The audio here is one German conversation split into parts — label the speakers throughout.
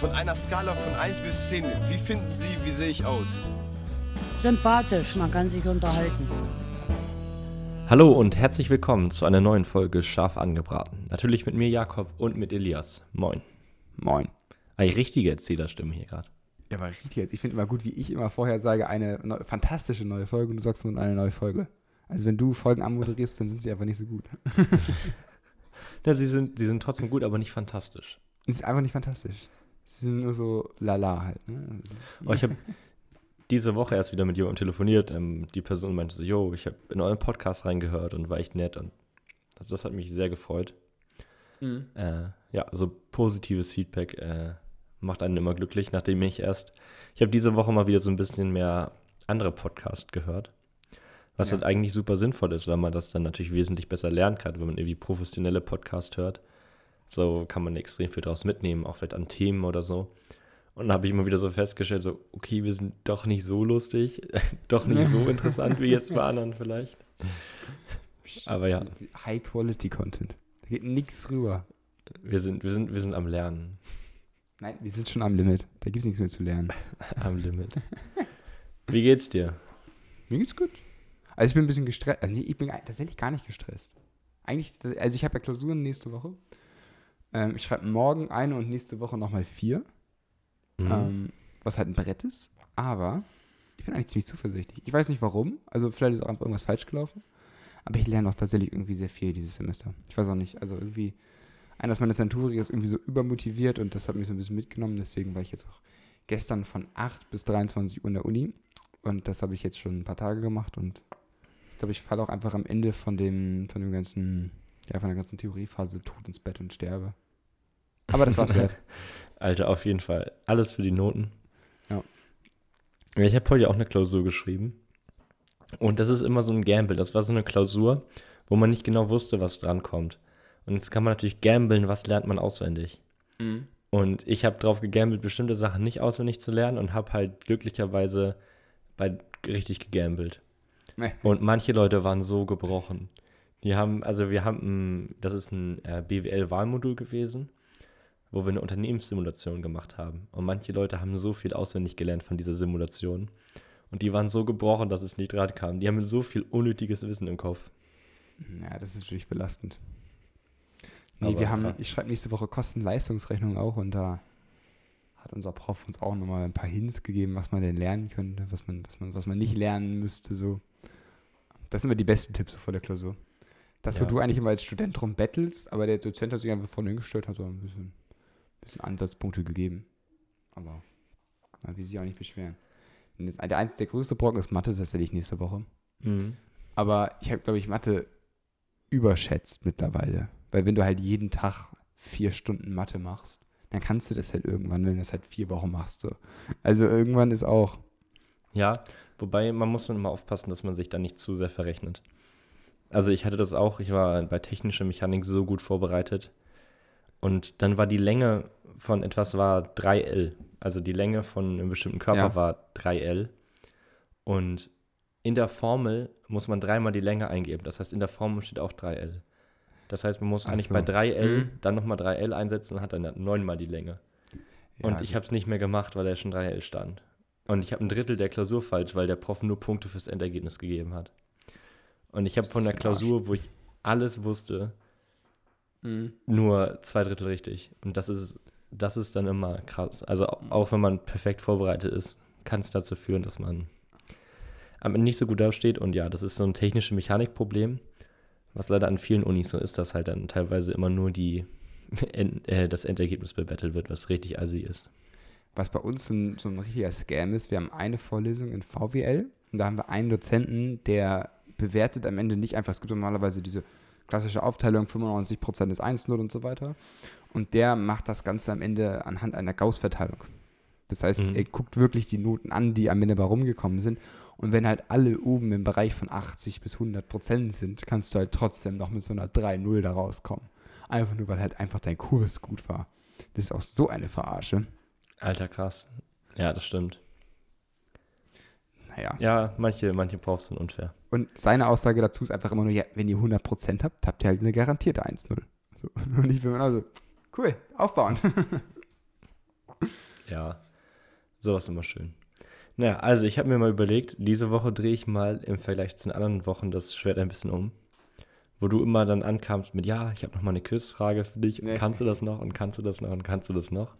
Speaker 1: Von einer Skala von 1 bis 10, wie finden Sie, wie sehe ich aus?
Speaker 2: Sympathisch, man kann sich unterhalten.
Speaker 3: Hallo und herzlich willkommen zu einer neuen Folge Scharf angebraten. Natürlich mit mir Jakob und mit Elias. Moin.
Speaker 4: Moin.
Speaker 3: Eine richtige Erzählerstimme hier gerade.
Speaker 4: Ja, aber richtig. Ich finde immer gut, wie ich immer vorher sage, eine neu, fantastische neue Folge und du sagst nur eine neue Folge. Also wenn du Folgen anmoderierst, dann sind sie einfach nicht so gut.
Speaker 3: ja, sie sind, sie sind trotzdem gut, aber nicht fantastisch.
Speaker 4: Sie sind einfach nicht fantastisch. Sie sind nur so lala halt. Ne?
Speaker 3: Oh, ich habe diese Woche erst wieder mit jemandem telefoniert. Ähm, die Person meinte so, yo, ich habe in euren Podcast reingehört und war echt nett. Und also das hat mich sehr gefreut. Mhm. Äh, ja, so positives Feedback äh, macht einen immer glücklich, nachdem ich erst, ich habe diese Woche mal wieder so ein bisschen mehr andere Podcasts gehört. Was ja. halt eigentlich super sinnvoll ist, weil man das dann natürlich wesentlich besser lernen kann, wenn man irgendwie professionelle Podcasts hört. So kann man extrem viel daraus mitnehmen, auch vielleicht an Themen oder so. Und dann habe ich immer wieder so festgestellt, so, okay, wir sind doch nicht so lustig, doch nicht so interessant wie jetzt bei anderen vielleicht. Aber ja.
Speaker 4: High-Quality-Content. Da geht nichts rüber.
Speaker 3: Wir sind, wir, sind, wir sind am Lernen.
Speaker 4: Nein, wir sind schon am Limit. Da gibt es nichts mehr zu lernen.
Speaker 3: am Limit. Wie geht's dir?
Speaker 4: Mir geht's gut. Also ich bin ein bisschen gestresst. Also nee, ich bin tatsächlich gar nicht gestresst. Eigentlich, also ich habe ja Klausuren nächste Woche. Ähm, ich schreibe morgen eine und nächste Woche nochmal vier. Mhm. Ähm, was halt ein Brett ist. Aber ich bin eigentlich ziemlich zuversichtlich. Ich weiß nicht warum. Also vielleicht ist auch einfach irgendwas falsch gelaufen. Aber ich lerne auch tatsächlich irgendwie sehr viel dieses Semester. Ich weiß auch nicht. Also irgendwie, einer aus meiner Centuri ist irgendwie so übermotiviert und das hat mich so ein bisschen mitgenommen. Deswegen war ich jetzt auch gestern von 8 bis 23 Uhr in der Uni. Und das habe ich jetzt schon ein paar Tage gemacht und ich glaube, ich falle auch einfach am Ende von dem, von dem ganzen, ja, von der ganzen Theoriephase tot ins Bett und sterbe. Aber das war's wert.
Speaker 3: Alter, auf jeden Fall. Alles für die Noten.
Speaker 4: Ja.
Speaker 3: Ich habe heute auch eine Klausur geschrieben. Und das ist immer so ein Gamble. Das war so eine Klausur, wo man nicht genau wusste, was drankommt. Und jetzt kann man natürlich gambeln, was lernt man auswendig. Mhm. Und ich habe drauf gegambelt, bestimmte Sachen nicht auswendig zu lernen und habe halt glücklicherweise bei richtig gegambelt. Und manche Leute waren so gebrochen. Die haben, also wir haben, das ist ein äh, BWL-Wahlmodul gewesen, wo wir eine Unternehmenssimulation gemacht haben. Und manche Leute haben so viel auswendig gelernt von dieser Simulation. Und die waren so gebrochen, dass es nicht dran kam. Die haben so viel unnötiges Wissen im Kopf.
Speaker 4: Ja, das ist natürlich belastend. Nee, Aber, wir haben, ja. ich schreibe nächste Woche Kosten-Leistungsrechnung auch und da hat unser Prof uns auch nochmal ein paar Hints gegeben, was man denn lernen könnte, was man, was man, was man nicht lernen müsste, so. Das sind immer die besten Tipps vor der Klausur. Das, ja. wo du eigentlich immer als Student drum bettelst, aber der Dozent hat sich einfach vorne hingestellt, hat so ein bisschen, bisschen Ansatzpunkte gegeben. Aber man will sich auch nicht beschweren. Das, der, einzige, der größte Brocken ist Mathe, das tatsächlich nächste Woche. Mhm. Aber ich habe, glaube ich, Mathe überschätzt mittlerweile. Weil wenn du halt jeden Tag vier Stunden Mathe machst, dann kannst du das halt irgendwann, wenn du das halt vier Wochen machst. So. Also irgendwann ist auch.
Speaker 3: Ja, Wobei man muss dann immer aufpassen, dass man sich da nicht zu sehr verrechnet. Also ich hatte das auch, ich war bei technischer Mechanik so gut vorbereitet. Und dann war die Länge von etwas war 3L. Also die Länge von einem bestimmten Körper ja. war 3L. Und in der Formel muss man dreimal die Länge eingeben. Das heißt, in der Formel steht auch 3L. Das heißt, man muss Ach eigentlich so. bei 3L mhm. dann nochmal 3L einsetzen und hat dann neunmal die Länge. Ja, und ich habe es nicht mehr gemacht, weil er schon 3L stand. Und ich habe ein Drittel der Klausur falsch, weil der Prof nur Punkte fürs Endergebnis gegeben hat. Und ich habe von der Klausur, wo ich alles wusste, mhm. nur zwei Drittel richtig. Und das ist, das ist dann immer krass. Also auch wenn man perfekt vorbereitet ist, kann es dazu führen, dass man am Ende nicht so gut dasteht. Und ja, das ist so ein technisches Mechanikproblem, was leider an vielen Unis so ist, dass halt dann teilweise immer nur die, äh, das Endergebnis bewertet wird, was richtig assi ist
Speaker 4: was bei uns so ein, so ein richtiger Scam ist. Wir haben eine Vorlesung in VWL und da haben wir einen Dozenten, der bewertet am Ende nicht einfach, es gibt normalerweise diese klassische Aufteilung, 95% ist 1-0 und so weiter. Und der macht das Ganze am Ende anhand einer Gauss-Verteilung. Das heißt, mhm. er guckt wirklich die Noten an, die am Ende bei rumgekommen sind. Und wenn halt alle oben im Bereich von 80 bis 100 Prozent sind, kannst du halt trotzdem noch mit so einer 3-0 da rauskommen. Einfach nur, weil halt einfach dein Kurs gut war. Das ist auch so eine Verarsche.
Speaker 3: Alter, krass. Ja, das stimmt.
Speaker 4: Naja.
Speaker 3: Ja, manche, manche Profs sind unfair.
Speaker 4: Und seine Aussage dazu ist einfach immer nur, ja, wenn ihr 100% habt, habt ihr halt eine garantierte 1-0. So, und ich bin also, cool, aufbauen.
Speaker 3: Ja, sowas immer schön. Naja, also ich habe mir mal überlegt, diese Woche drehe ich mal im Vergleich zu den anderen Wochen das Schwert ein bisschen um. Wo du immer dann ankamst mit, ja, ich habe noch mal eine Quizfrage für dich und
Speaker 4: Nee.
Speaker 3: kannst du das noch und kannst du das noch und kannst du das noch.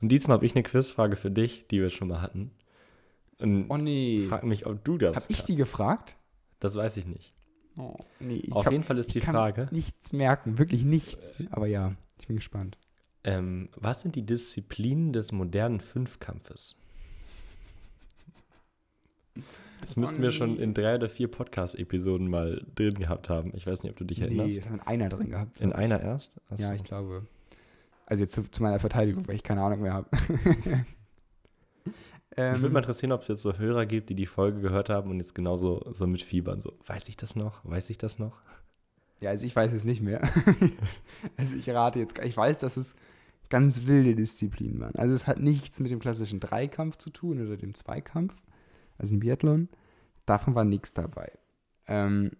Speaker 3: Und diesmal habe ich eine Quizfrage für dich, die wir schon mal hatten. Und
Speaker 4: Oh nee.
Speaker 3: frag mich, ob du das
Speaker 4: Hab ich die gefragt?
Speaker 3: Das weiß ich nicht.
Speaker 4: Oh, nee. Ich
Speaker 3: Auf
Speaker 4: hab-
Speaker 3: jeden Fall ist die
Speaker 4: ich kann
Speaker 3: Frage,
Speaker 4: Nichts merken, wirklich nichts. Aber ja, ich bin gespannt.
Speaker 3: ähm, was sind die Disziplinen des modernen Fünfkampfes? Das müssten wir schon in drei oder vier Podcast-Episoden mal drin gehabt haben. Ich weiß nicht, ob du dich erinnerst.
Speaker 4: Nee, es hat einer drin gehabt.
Speaker 3: In einer erst? Ach
Speaker 4: Ja, ich glaube. Also jetzt zu, zu meiner Verteidigung, weil ich keine Ahnung mehr habe. ähm,
Speaker 3: Mich würde mal interessieren, ob es jetzt so Hörer gibt, die die Folge gehört haben und jetzt genauso so mitfiebern. So, weiß ich das noch? Weiß ich das noch?
Speaker 4: ja, also ich weiß es nicht mehr. also ich rate jetzt, ich weiß, dass es ganz wilde Disziplinen waren. Also es hat nichts mit dem klassischen Dreikampf zu tun oder dem Zweikampf, also im Biathlon. Davon war nichts dabei. Ähm,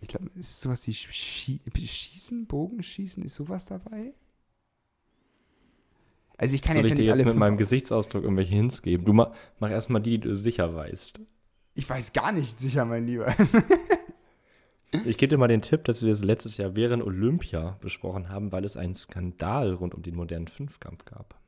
Speaker 4: ich glaube, ist sowas wie Schie Schießen, Bogenschießen, ist sowas dabei? Also ich kann
Speaker 3: Soll
Speaker 4: jetzt
Speaker 3: ich
Speaker 4: ja
Speaker 3: dir
Speaker 4: nicht
Speaker 3: jetzt mit meinem Gesichtsausdruck irgendwelche Hints geben? Du ma mach erstmal die, die du sicher weißt.
Speaker 4: Ich weiß gar nicht sicher, mein Lieber.
Speaker 3: Ich gebe dir mal den Tipp, dass wir das letztes Jahr während Olympia besprochen haben, weil es einen Skandal rund um den modernen Fünfkampf gab.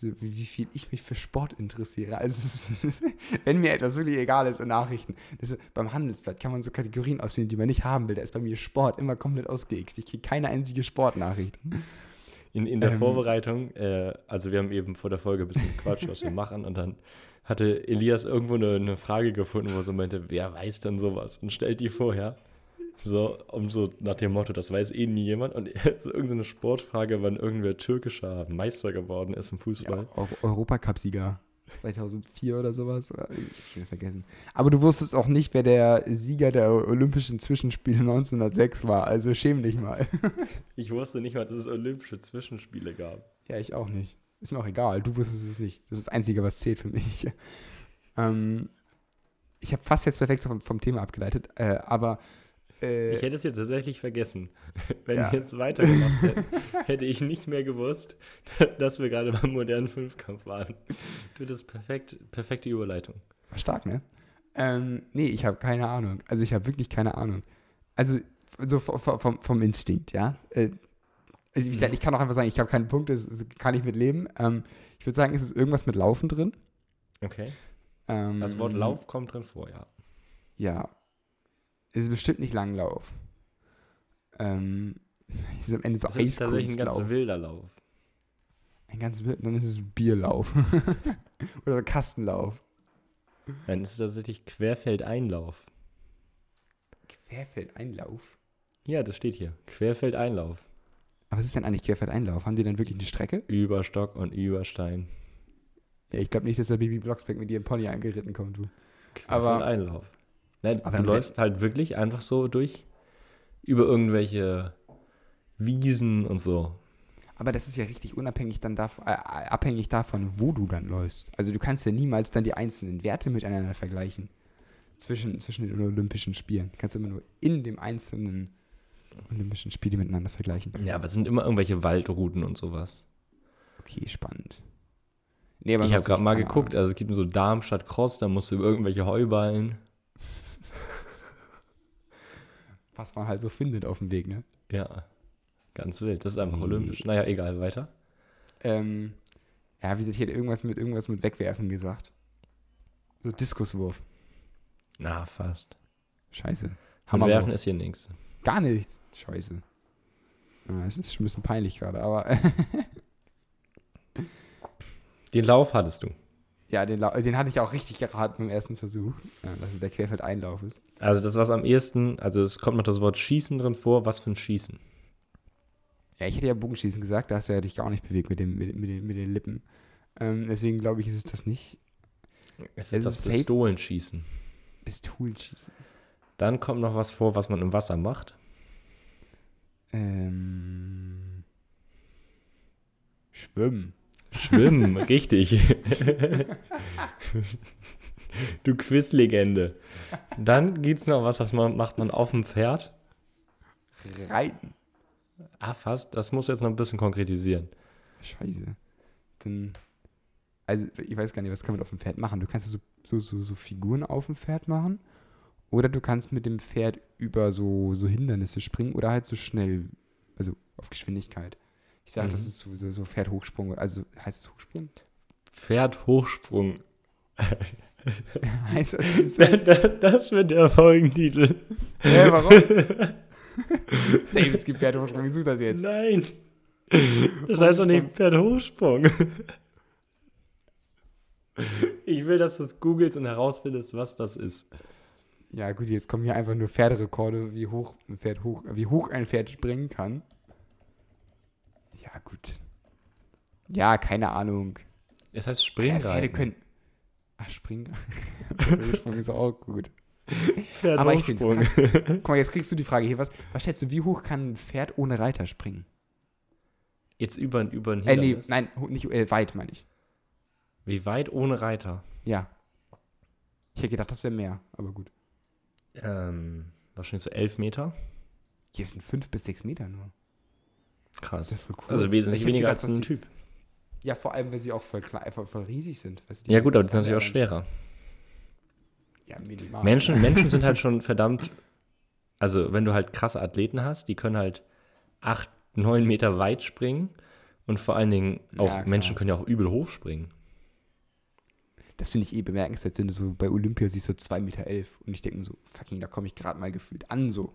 Speaker 4: Du, wie, viel ich mich für Sport interessiere. Also, wenn mir etwas wirklich egal ist in Nachrichten. Ist, beim Handelsblatt kann man so Kategorien auswählen, die man nicht haben will. Da ist bei mir Sport immer komplett ausgext. Ich kriege keine einzige Sportnachricht.
Speaker 3: In, in der
Speaker 4: Ähm.
Speaker 3: Vorbereitung, äh, also wir haben eben vor der Folge ein bisschen gequatscht, was wir machen, und dann hatte Elias irgendwo eine, eine Frage gefunden, wo er so meinte, wer weiß denn sowas? Und stellt die vorher. So, um so nach dem Motto, das weiß eh nie jemand. Und so irgendeine Sportfrage, wann irgendwer türkischer Meister geworden ist im Fußball.
Speaker 4: Ja, Eu- Europacup-Sieger 2004 oder sowas. Oder, ich schon vergessen. Aber du wusstest auch nicht, wer der Sieger der Olympischen Zwischenspiele 1906 war. Also schäm dich mal.
Speaker 3: Ich wusste nicht mal, dass es olympische Zwischenspiele gab.
Speaker 4: Ja, ich auch nicht. Ist mir auch egal. Du wusstest es nicht. Das ist das Einzige, was zählt für mich. ähm, ich habe fast jetzt perfekt vom, vom Thema abgeleitet, äh, aber äh,
Speaker 3: Ich hätte es jetzt tatsächlich vergessen. Wenn
Speaker 4: Ja.
Speaker 3: wir jetzt weitergemacht hätten, hätte ich nicht mehr gewusst, dass wir gerade beim modernen Fünfkampf waren. Du, das ist perfekt, perfekte Überleitung.
Speaker 4: war stark, ne? Ähm, nee, ich habe keine Ahnung. Also ich habe wirklich keine Ahnung. Also so vom, vom, Instinkt, ja. Äh, also wie gesagt, ich kann auch einfach sagen, ich habe keine Punkte, das kann ich mit leben. Ähm, ich würde sagen, es ist irgendwas mit Laufen drin.
Speaker 3: Okay.
Speaker 4: Ähm,
Speaker 3: Das Wort Lauf kommt drin vor, ja.
Speaker 4: Ja. Es ist bestimmt nicht Langlauf. Ähm, es ist am Ende so
Speaker 3: Das ist tatsächlich ein ganz wilder Lauf.
Speaker 4: Ein ganz wild, dann ist es Bierlauf. Oder Kastenlauf.
Speaker 3: Es ist tatsächlich Querfeldeinlauf.
Speaker 4: Querfeldeinlauf.
Speaker 3: Ja, das steht hier. Querfeldeinlauf.
Speaker 4: Aber was ist denn eigentlich Querfeldeinlauf? Haben die dann wirklich eine Strecke?
Speaker 3: Über Stock und über Stein.
Speaker 4: Ja, ich glaube nicht, dass der Baby Blocksberg mit ihrem Pony angeritten kommt, du. Aber-
Speaker 3: Querfeldeinlauf. Nein,
Speaker 4: Aber
Speaker 3: du läufst halt wirklich einfach so durch über irgendwelche Wiesen und so.
Speaker 4: Aber das ist ja richtig unabhängig dann dav äh, abhängig davon, wo du dann läufst. Also du kannst ja niemals dann die einzelnen Werte miteinander vergleichen. Zwischen, zwischen den Olympischen Spielen. Du kannst immer nur in dem einzelnen Olympischen Spiele miteinander vergleichen.
Speaker 3: Ja, aber es sind immer irgendwelche Waldrouten und sowas.
Speaker 4: Okay, spannend. Nee, aber
Speaker 3: ich habe gerade mal geguckt, also es gibt so Darmstadt Cross, da musst du über irgendwelche Heuballen.
Speaker 4: Ahnung, Was man halt so findet auf dem Weg, ne?
Speaker 3: Ja, ganz wild. Das ist einfach olympisch. Naja, egal, weiter.
Speaker 4: Ähm, ja, wie gesagt, ich hätte irgendwas mit irgendwas mit Wegwerfen gesagt. So Diskuswurf.
Speaker 3: Na, fast.
Speaker 4: Scheiße. Hammerwurf.
Speaker 3: werfen ist hier nichts.
Speaker 4: Gar nichts. Scheiße. Es ist schon ein bisschen peinlich gerade, aber
Speaker 3: Den Lauf hattest du.
Speaker 4: Ja, den, den hatte ich auch richtig geraten beim ersten Versuch, ja, dass es der Querfeldeinlauf ist.
Speaker 3: Also das, was am ehesten, also es kommt noch das Wort Schießen drin vor. Was für ein Schießen?
Speaker 4: Ja, ich hätte ja Bogenschießen gesagt, da hast du ja dich gar nicht bewegt mit, dem, mit, mit, den, mit den Lippen. Ähm, deswegen glaube ich, ist es das nicht.
Speaker 3: Es
Speaker 4: Es
Speaker 3: ist das
Speaker 4: ist.
Speaker 3: Pistolenschießen.
Speaker 4: Pistolenschießen.
Speaker 3: Dann kommt noch was vor, was man im Wasser macht.
Speaker 4: Ähm, Schwimmen.
Speaker 3: Schwimmen, richtig. du Quizlegende. Dann gibt's noch was, was man macht man auf dem Pferd.
Speaker 4: Reiten.
Speaker 3: Ah, fast. Das muss jetzt noch ein bisschen konkretisieren.
Speaker 4: Scheiße. Dann also ich weiß gar nicht, was kann man auf dem Pferd machen? Du kannst so, so, so, so Figuren auf dem Pferd machen. Oder du kannst mit dem Pferd über so, so Hindernisse springen oder halt so schnell, also auf Geschwindigkeit. Ich sage,
Speaker 3: Mhm.
Speaker 4: das ist so, so, Pferdhochsprung. Also heißt es Hochsprung?
Speaker 3: Pferdhochsprung.
Speaker 4: heißt das
Speaker 3: Das,
Speaker 4: selbst?
Speaker 3: das wird der Folgentitel.
Speaker 4: Hä, warum? Safe, es gibt Pferdhochsprung. Ich suche das jetzt.
Speaker 3: Nein. Das heißt doch nicht Pferdhochsprung. Ich will, dass du es googelst und herausfindest, was das ist.
Speaker 4: Ja, gut, jetzt kommen hier einfach nur Pferderekorde, wie hoch ein Pferd hoch, wie hoch ein Pferd springen kann. Ja, gut. Ja, keine Ahnung.
Speaker 3: Es heißt
Speaker 4: Ja,
Speaker 3: Springreiten.
Speaker 4: Pferde können. Ach, springen. Pferdesprung ist auch gut. Aber ich finde es Guck mal, jetzt kriegst du die Frage hier. Was, was schätzt du, wie hoch kann ein Pferd ohne Reiter springen?
Speaker 3: Jetzt über, über ein
Speaker 4: Äh, nee, nein, nicht äh, weit, meine ich.
Speaker 3: Wie weit ohne Reiter?
Speaker 4: Ja. Ich hätte gedacht, das wäre mehr, aber gut.
Speaker 3: Ähm, wahrscheinlich so elf Meter.
Speaker 4: Hier sind fünf bis sechs Meter nur.
Speaker 3: Krass.
Speaker 4: Cool.
Speaker 3: Also wesentlich weniger
Speaker 4: gedacht,
Speaker 3: als ein Typ.
Speaker 4: Ja, vor allem, weil sie auch voll, klein, voll, voll riesig sind. Du,
Speaker 3: Ja gut, aber die sind natürlich auch schwerer.
Speaker 4: Ja, minimal.
Speaker 3: Menschen, Menschen sind halt schon verdammt, also wenn du halt krasse Athleten hast, die können halt acht, neun Meter weit springen und vor allen Dingen auch
Speaker 4: Ja.
Speaker 3: Menschen können ja auch übel hoch springen.
Speaker 4: Das finde ich eh bemerkenswert, wenn du so bei Olympia siehst, so 2,11 Meter. Elf. Und ich denke mir so, fucking, da komme ich gerade mal gefühlt an, so.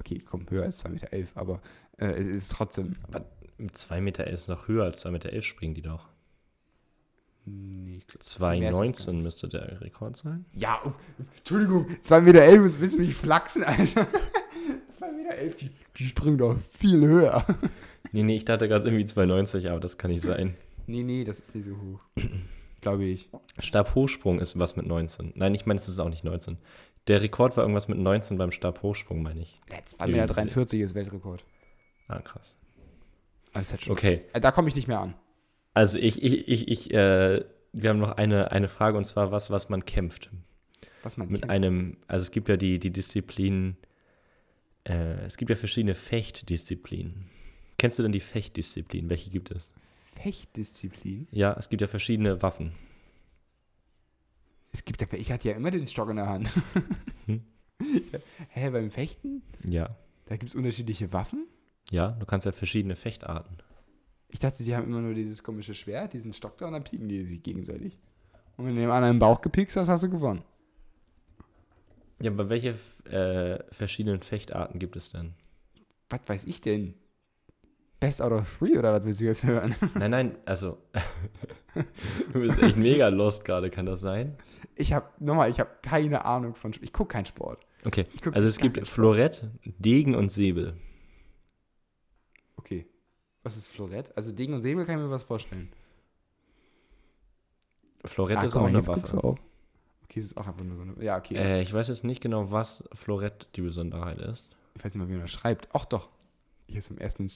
Speaker 4: Okay, komm, höher als 2,11 Meter, elf, aber äh, es ist trotzdem.
Speaker 3: Aber mit 2,11 Meter ist noch höher als 2,11 Meter springen die doch.
Speaker 4: Nee, ich glaub, mehr ist es gar
Speaker 3: 2,19
Speaker 4: nicht.
Speaker 3: müsste der Rekord sein.
Speaker 4: Ja, oh, Entschuldigung, 2,11 Meter elf, und willst du mich flachsen, Alter? 2,11 Meter, elf, die, die springen doch viel höher.
Speaker 3: Nee, nee, ich dachte gerade irgendwie 2,90, aber das kann nicht sein.
Speaker 4: Nee, nee, das ist nicht so hoch. Glaube ich.
Speaker 3: Stabhochsprung ist was mit 19. Nein, ich meine, es ist auch nicht 19. Der Rekord war irgendwas mit 19 beim Stabhochsprung, meine ich.
Speaker 4: Ja, 2,43 Meter ist Weltrekord.
Speaker 3: Ah, krass.
Speaker 4: Das ist halt schon
Speaker 3: Okay.
Speaker 4: krass. Äh, Da komme ich nicht mehr an.
Speaker 3: Also ich, ich, ich, ich, äh, wir haben noch eine, eine Frage und zwar was, was man kämpft.
Speaker 4: Was man
Speaker 3: Mit
Speaker 4: kennt.
Speaker 3: einem, also es gibt ja die, die Disziplinen, äh, es gibt ja verschiedene Fechtdisziplinen. Kennst du denn die Fechtdisziplinen? Welche gibt es?
Speaker 4: Fechtdisziplin.
Speaker 3: Ja, es gibt ja verschiedene Waffen.
Speaker 4: Es gibt ja, ich hatte ja immer den Stock in der Hand.
Speaker 3: Hm.
Speaker 4: Hä, beim Fechten?
Speaker 3: Ja.
Speaker 4: Da gibt es unterschiedliche Waffen?
Speaker 3: Ja, du kannst ja verschiedene Fechtarten.
Speaker 4: Ich dachte, die haben immer nur dieses komische Schwert, diesen Stock da und dann pieken die sich gegenseitig. Und wenn du dem anderen im Bauch gepikst hast, hast du gewonnen.
Speaker 3: Ja, aber welche äh, verschiedenen Fechtarten gibt es denn?
Speaker 4: Was weiß ich denn? Best out of three oder was willst du jetzt hören?
Speaker 3: Nein, nein, also du bist echt mega lost gerade, kann das sein?
Speaker 4: Ich habe, nochmal, ich habe keine Ahnung von, ich gucke keinen Sport.
Speaker 3: Okay, also es gibt. Florett, Degen und Säbel.
Speaker 4: Okay. Was ist Florett? Also Degen und Säbel kann ich mir was vorstellen.
Speaker 3: Florett
Speaker 4: Ah,
Speaker 3: ist auch
Speaker 4: mal,
Speaker 3: eine Waffe.
Speaker 4: auch. Okay, es ist auch einfach nur so eine. Ja, okay.
Speaker 3: Äh, ich weiß jetzt nicht genau, was Florett die Besonderheit ist.
Speaker 4: Ich weiß nicht mal, wie man das schreibt. Ach doch. Hier ist im ersten.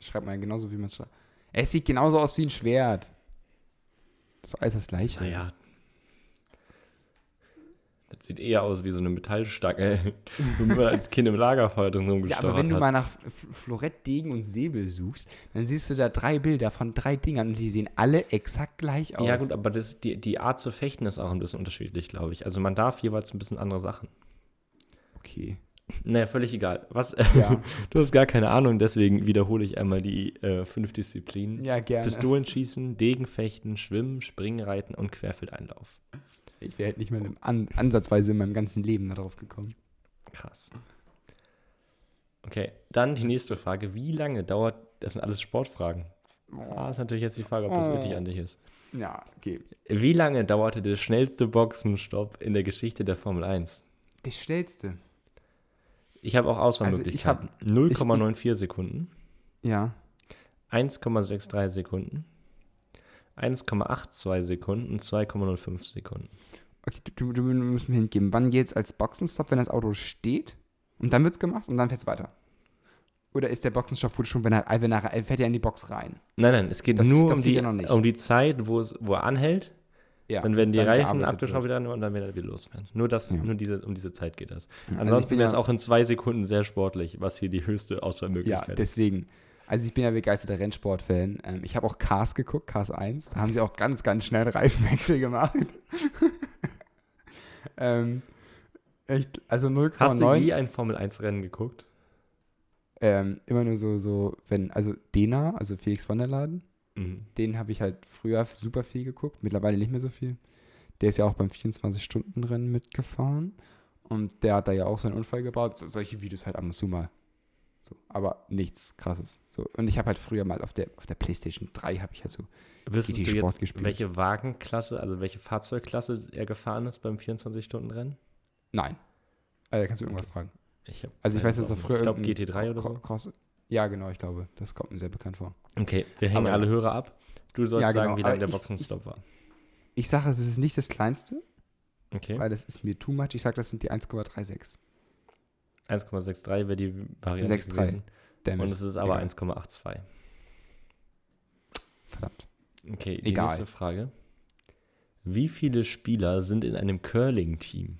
Speaker 4: Schreibt man genauso, wie man es schreibt. Es sieht genauso aus wie ein Schwert. Doch alles das gleiche.
Speaker 3: Naja. Sieht eher aus wie so eine Metallstange, wo man als Kind im Lagerfeuer drin
Speaker 4: Ja,
Speaker 3: rumgesteuert
Speaker 4: aber wenn du
Speaker 3: hat.
Speaker 4: mal nach Florett, Degen und Säbel suchst, dann siehst du da drei Bilder von drei Dingern und die sehen alle exakt gleich aus.
Speaker 3: ja gut, aber das, die, die Art zu fechten ist auch ein bisschen unterschiedlich, glaube ich. Also man darf jeweils ein bisschen andere Sachen.
Speaker 4: Okay.
Speaker 3: Naja, völlig egal. Was?
Speaker 4: Ja,
Speaker 3: du hast gar keine Ahnung, deswegen wiederhole ich einmal die äh, fünf Disziplinen.
Speaker 4: ja gerne.
Speaker 3: Pistolenschießen, Degenfechten, Schwimmen, Springreiten und Querfeldeinlauf.
Speaker 4: Ich wäre halt nicht An ansatzweise in meinem ganzen Leben darauf gekommen.
Speaker 3: Krass. Okay, dann die nächste Frage. Wie lange dauert, das sind alles Sportfragen. Ah, ist natürlich jetzt die Frage, ob das
Speaker 4: Oh.
Speaker 3: richtig an dich ist.
Speaker 4: Ja, okay.
Speaker 3: Wie lange dauerte der schnellste Boxenstopp in der Geschichte der Formel 1?
Speaker 4: Der schnellste.
Speaker 3: Ich habe auch Auswahlmöglichkeiten. 0,94 Sekunden,
Speaker 4: Ja.
Speaker 3: 1,63 Sekunden, 1,82 Sekunden und 2,05 Sekunden.
Speaker 4: Okay, du, du, du musst mir hingeben. Wann geht's als Boxenstopp, wenn das Auto steht? Und dann wird's gemacht und dann fährt's weiter. Oder ist der Boxenstopp wohl schon, wenn er, wenn er, er fährt ja in die Box rein?
Speaker 3: Nein, nein, es geht
Speaker 4: Das-
Speaker 3: nur
Speaker 4: das
Speaker 3: um die,
Speaker 4: ja
Speaker 3: um die Zeit, wo, es, wo er anhält.
Speaker 4: Ja.
Speaker 3: dann werden die Reifen
Speaker 4: gearbeitet
Speaker 3: abgeschraubt
Speaker 4: wird.
Speaker 3: wieder und dann wieder wieder losfahren. Nur, das,
Speaker 4: Ja.
Speaker 3: nur diese, um diese Zeit geht das.
Speaker 4: Also
Speaker 3: Ansonsten
Speaker 4: bin
Speaker 3: wäre es
Speaker 4: ja-
Speaker 3: auch in zwei Sekunden sehr sportlich, was hier die höchste
Speaker 4: Ja,
Speaker 3: Auswahlmöglichkeit ist.
Speaker 4: deswegen. Also ich bin ja begeisterter Rennsport-Fan. Ähm, ich habe auch Cars geguckt, Cars 1. Da haben sie auch ganz, ganz schnell Reifenwechsel gemacht. ähm, echt, also 0,9.
Speaker 3: Hast du je ein Formel-1-Rennen geguckt?
Speaker 4: Ähm, immer nur so, so, wenn, also Dena, also Felix von der Laden, mhm. den habe ich halt früher super viel geguckt, mittlerweile nicht mehr so viel. Der ist ja auch beim 24-Stunden-Rennen mitgefahren. Und der hat da ja auch so einen Unfall gebaut. So, solche Videos halt ab und zu mal. So, aber nichts krasses. So, und ich habe halt früher mal auf der, auf der PlayStation 3 habe ich halt so
Speaker 3: Wüsstest GT du Sport jetzt, gespielt. welche Wagenklasse, also welche Fahrzeugklasse er gefahren ist beim 24-Stunden-Rennen?
Speaker 4: Nein. Also, kannst du irgendwas fragen.
Speaker 3: Ich
Speaker 4: also ich weiß, dass er früher.
Speaker 3: Ich glaube GT3 oder so. Cross,
Speaker 4: ja, genau, ich glaube. Das kommt mir sehr bekannt vor.
Speaker 3: Okay, wir hängen aber, alle Hörer ab. Du sollst ja, genau, sagen, wie lange der Boxenstopp war.
Speaker 4: Ich sage, es ist nicht das kleinste.
Speaker 3: Okay.
Speaker 4: Weil das ist mir too much. Ich sage, das sind die 1,36.
Speaker 3: 1,63 wäre die Variante 6, gewesen. Und es ist aber 1,82.
Speaker 4: Verdammt.
Speaker 3: Okay, die Egal. nächste Frage. Wie viele Spieler sind in einem Curling-Team?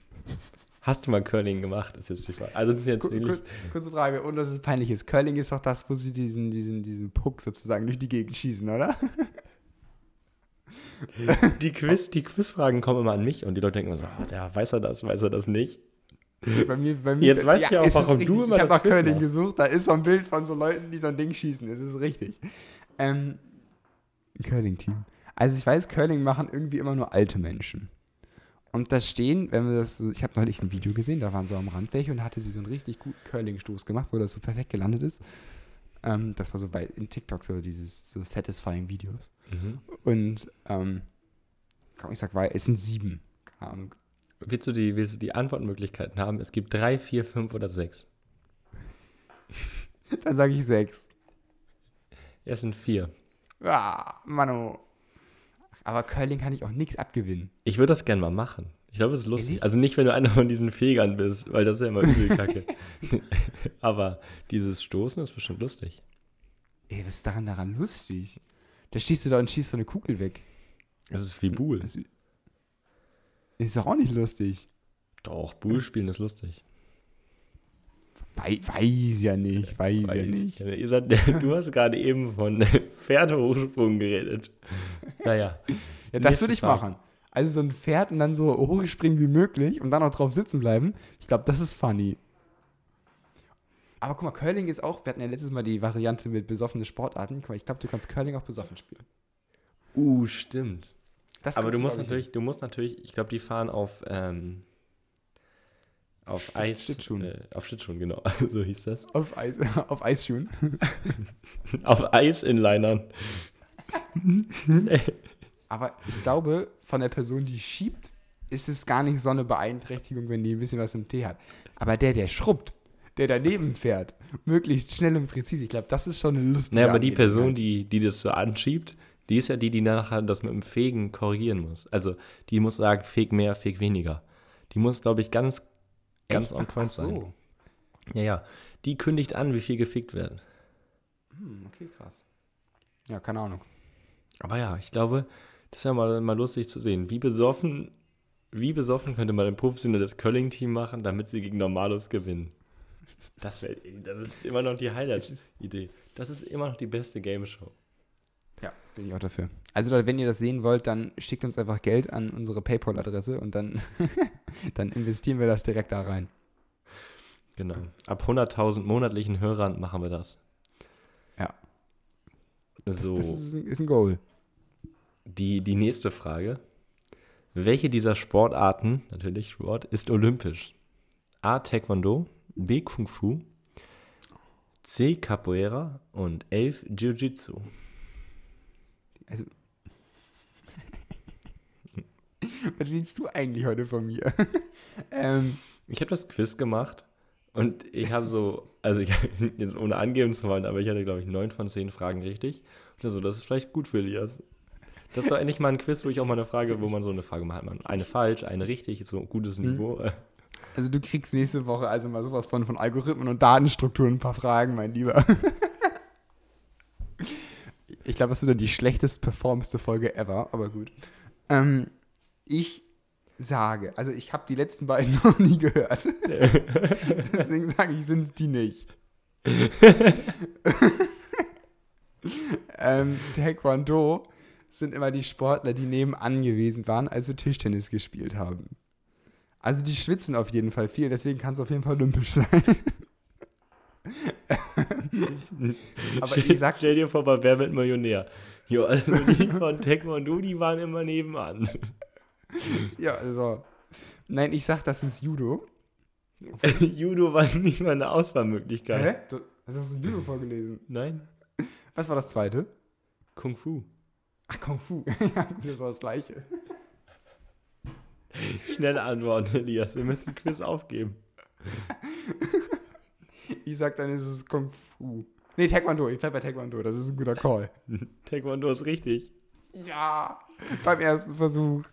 Speaker 3: Hast du mal Curling gemacht? Ist jetzt die Frage. Also das ist jetzt
Speaker 4: Kur kurze Frage, und dass es peinlich ist. Curling ist doch das, wo sie diesen, diesen, diesen Puck sozusagen durch die Gegend schießen, oder?
Speaker 3: die, Quiz, die Quizfragen kommen immer an mich und die Leute denken immer so, oh, der weiß er das, weiß er das nicht.
Speaker 4: Bei mir, bei mir,
Speaker 3: Jetzt weiß ja, ich auch, warum du immer
Speaker 4: ich das Ich habe nach Curling gesucht, da ist so ein Bild von so Leuten, die so ein Ding schießen. Das ist richtig. Ähm, Curling-Team. Also ich weiß, Curling machen irgendwie immer nur alte Menschen. Und da stehen, wenn wir das so, ich habe neulich ein Video gesehen, da waren so am Rand welche und da hatte sie so einen richtig guten Curling-Stoß gemacht, wo das so perfekt gelandet ist. Ähm, das war so bei in TikTok so dieses so satisfying Videos. Mhm. Und ähm, komm, ich sag, weil es sind sieben. Keine Ahnung.
Speaker 3: Willst du, die, willst du die Antwortmöglichkeiten haben? Es gibt drei, vier, fünf oder sechs.
Speaker 4: Dann sage ich sechs.
Speaker 3: Ja, es sind vier.
Speaker 4: Ah, Mano. Aber Curling kann ich auch nichts abgewinnen.
Speaker 3: Ich würde das gerne mal machen. Ich glaube, es ist lustig. Ehrlich? Also nicht, wenn du einer von diesen Fegern bist, weil das ist ja immer übel kacke. Aber dieses Stoßen ist bestimmt lustig.
Speaker 4: Ey, was ist daran daran lustig? Da schießt du da und schießt so eine Kugel weg.
Speaker 3: Das ist wie Buhl. Das
Speaker 4: ist doch auch nicht lustig.
Speaker 3: Doch, Buhl spielen ist lustig.
Speaker 4: We weiß ja nicht, weiß, weiß ja nicht.
Speaker 3: Ihr seid, du hast gerade eben von Pferdehochsprung geredet. Naja.
Speaker 4: Ja, das würde ich Frage. machen. Also so ein Pferd und dann so hochspringen wie möglich und dann auch drauf sitzen bleiben. Ich glaube, das ist funny. Aber guck mal, Curling ist auch, wir hatten ja letztes Mal die Variante mit besoffenen Sportarten. Guck mal, ich glaube, du kannst Curling auch besoffen spielen.
Speaker 3: Uh, stimmt. Das Aber du musst natürlich, du musst natürlich, ich glaube, die fahren auf, ähm, auf Eis.
Speaker 4: Schlittschuhen.
Speaker 3: Äh, auf Schlittschuhen, genau. so hieß das.
Speaker 4: Auf, Eis, auf Eisschuhen.
Speaker 3: auf Eisinlinern.
Speaker 4: Aber ich glaube, von der Person, die schiebt, ist es gar nicht so eine Beeinträchtigung, wenn die ein bisschen was im Tee hat. Aber der, der schrubbt, der daneben fährt, möglichst schnell und präzise, ich glaube, das ist schon eine lustige
Speaker 3: Naja, aber die Person, die, die das so anschiebt, die ist ja die, die nachher das mit dem Fegen korrigieren muss. Also die muss sagen, feg mehr, feg weniger. Die muss, glaube ich, ganz, ganz Echt? on point Ach so. sein. Ja, ja. Die kündigt an, wie viel gefickt wird.
Speaker 4: Hm, okay, krass. Ja, keine Ahnung.
Speaker 3: Aber ja, ich glaube, das wäre mal, mal lustig zu sehen. Wie besoffen, wie besoffen könnte man im professionelles Curling-Team machen, damit sie gegen Normalos gewinnen? Das, wär, das ist immer noch die Highlight-Idee. Das ist immer noch die beste Game-Show.
Speaker 4: Ja, bin ich auch dafür. Also wenn ihr das sehen wollt, dann schickt uns einfach Geld an unsere PayPal-Adresse und dann, dann investieren wir das direkt da rein.
Speaker 3: Genau. Ab 100.000 monatlichen Hörern machen wir das.
Speaker 4: Ja. So. Das, das ist, ein, ist ein Goal
Speaker 3: die, die nächste Frage. Welche dieser Sportarten, natürlich Sport, ist olympisch? A. Taekwondo, B. Kung Fu, C. Capoeira und 11 Jiu-Jitsu.
Speaker 4: Also. Was willst du eigentlich heute von mir?
Speaker 3: ähm, ich habe das Quiz gemacht und ich habe so, also ich, jetzt ohne angeben zu wollen, aber ich hatte, glaube ich, neun von zehn Fragen richtig. Und so, das ist vielleicht gut für Elias. Das ist doch endlich mal ein Quiz, wo ich auch mal eine Frage, wo man so eine Frage macht. Eine falsch, eine richtig, so ein gutes hm. Niveau.
Speaker 4: Also du kriegst nächste Woche also mal sowas von, von Algorithmen und Datenstrukturen ein paar Fragen, mein Lieber. Ich glaube, das wird dann die schlechtest performste Folge ever, aber gut. Ähm, ich sage, also ich habe die letzten beiden noch nie gehört. Deswegen sage ich, sind es die nicht. ähm, Taekwondo sind immer die Sportler, die nebenan gewesen waren, als wir Tischtennis gespielt haben. Also die schwitzen auf jeden Fall viel, deswegen kann es auf jeden Fall olympisch sein.
Speaker 3: Aber ich sag, stell dir vor, bei Wer wird Millionär? Jo, also die von Taekwondo, die waren immer nebenan.
Speaker 4: Ja, also. Nein, ich sag, das ist Judo.
Speaker 3: Judo war nicht mal eine Auswahlmöglichkeit.
Speaker 4: Hä? Du, hast du Judo vorgelesen?
Speaker 3: Nein.
Speaker 4: Was war das zweite?
Speaker 3: Kung Fu.
Speaker 4: Ach, Kung Fu. ja, das war das gleiche.
Speaker 3: Schnelle Antworten, Elias. Wir müssen Quiz aufgeben.
Speaker 4: Ich sag dann, ist es Kung Fu. Nee, Taekwondo. Ich bleib bei Taekwondo. Das ist ein guter Call.
Speaker 3: Taekwondo ist richtig.
Speaker 4: Ja, beim ersten Versuch.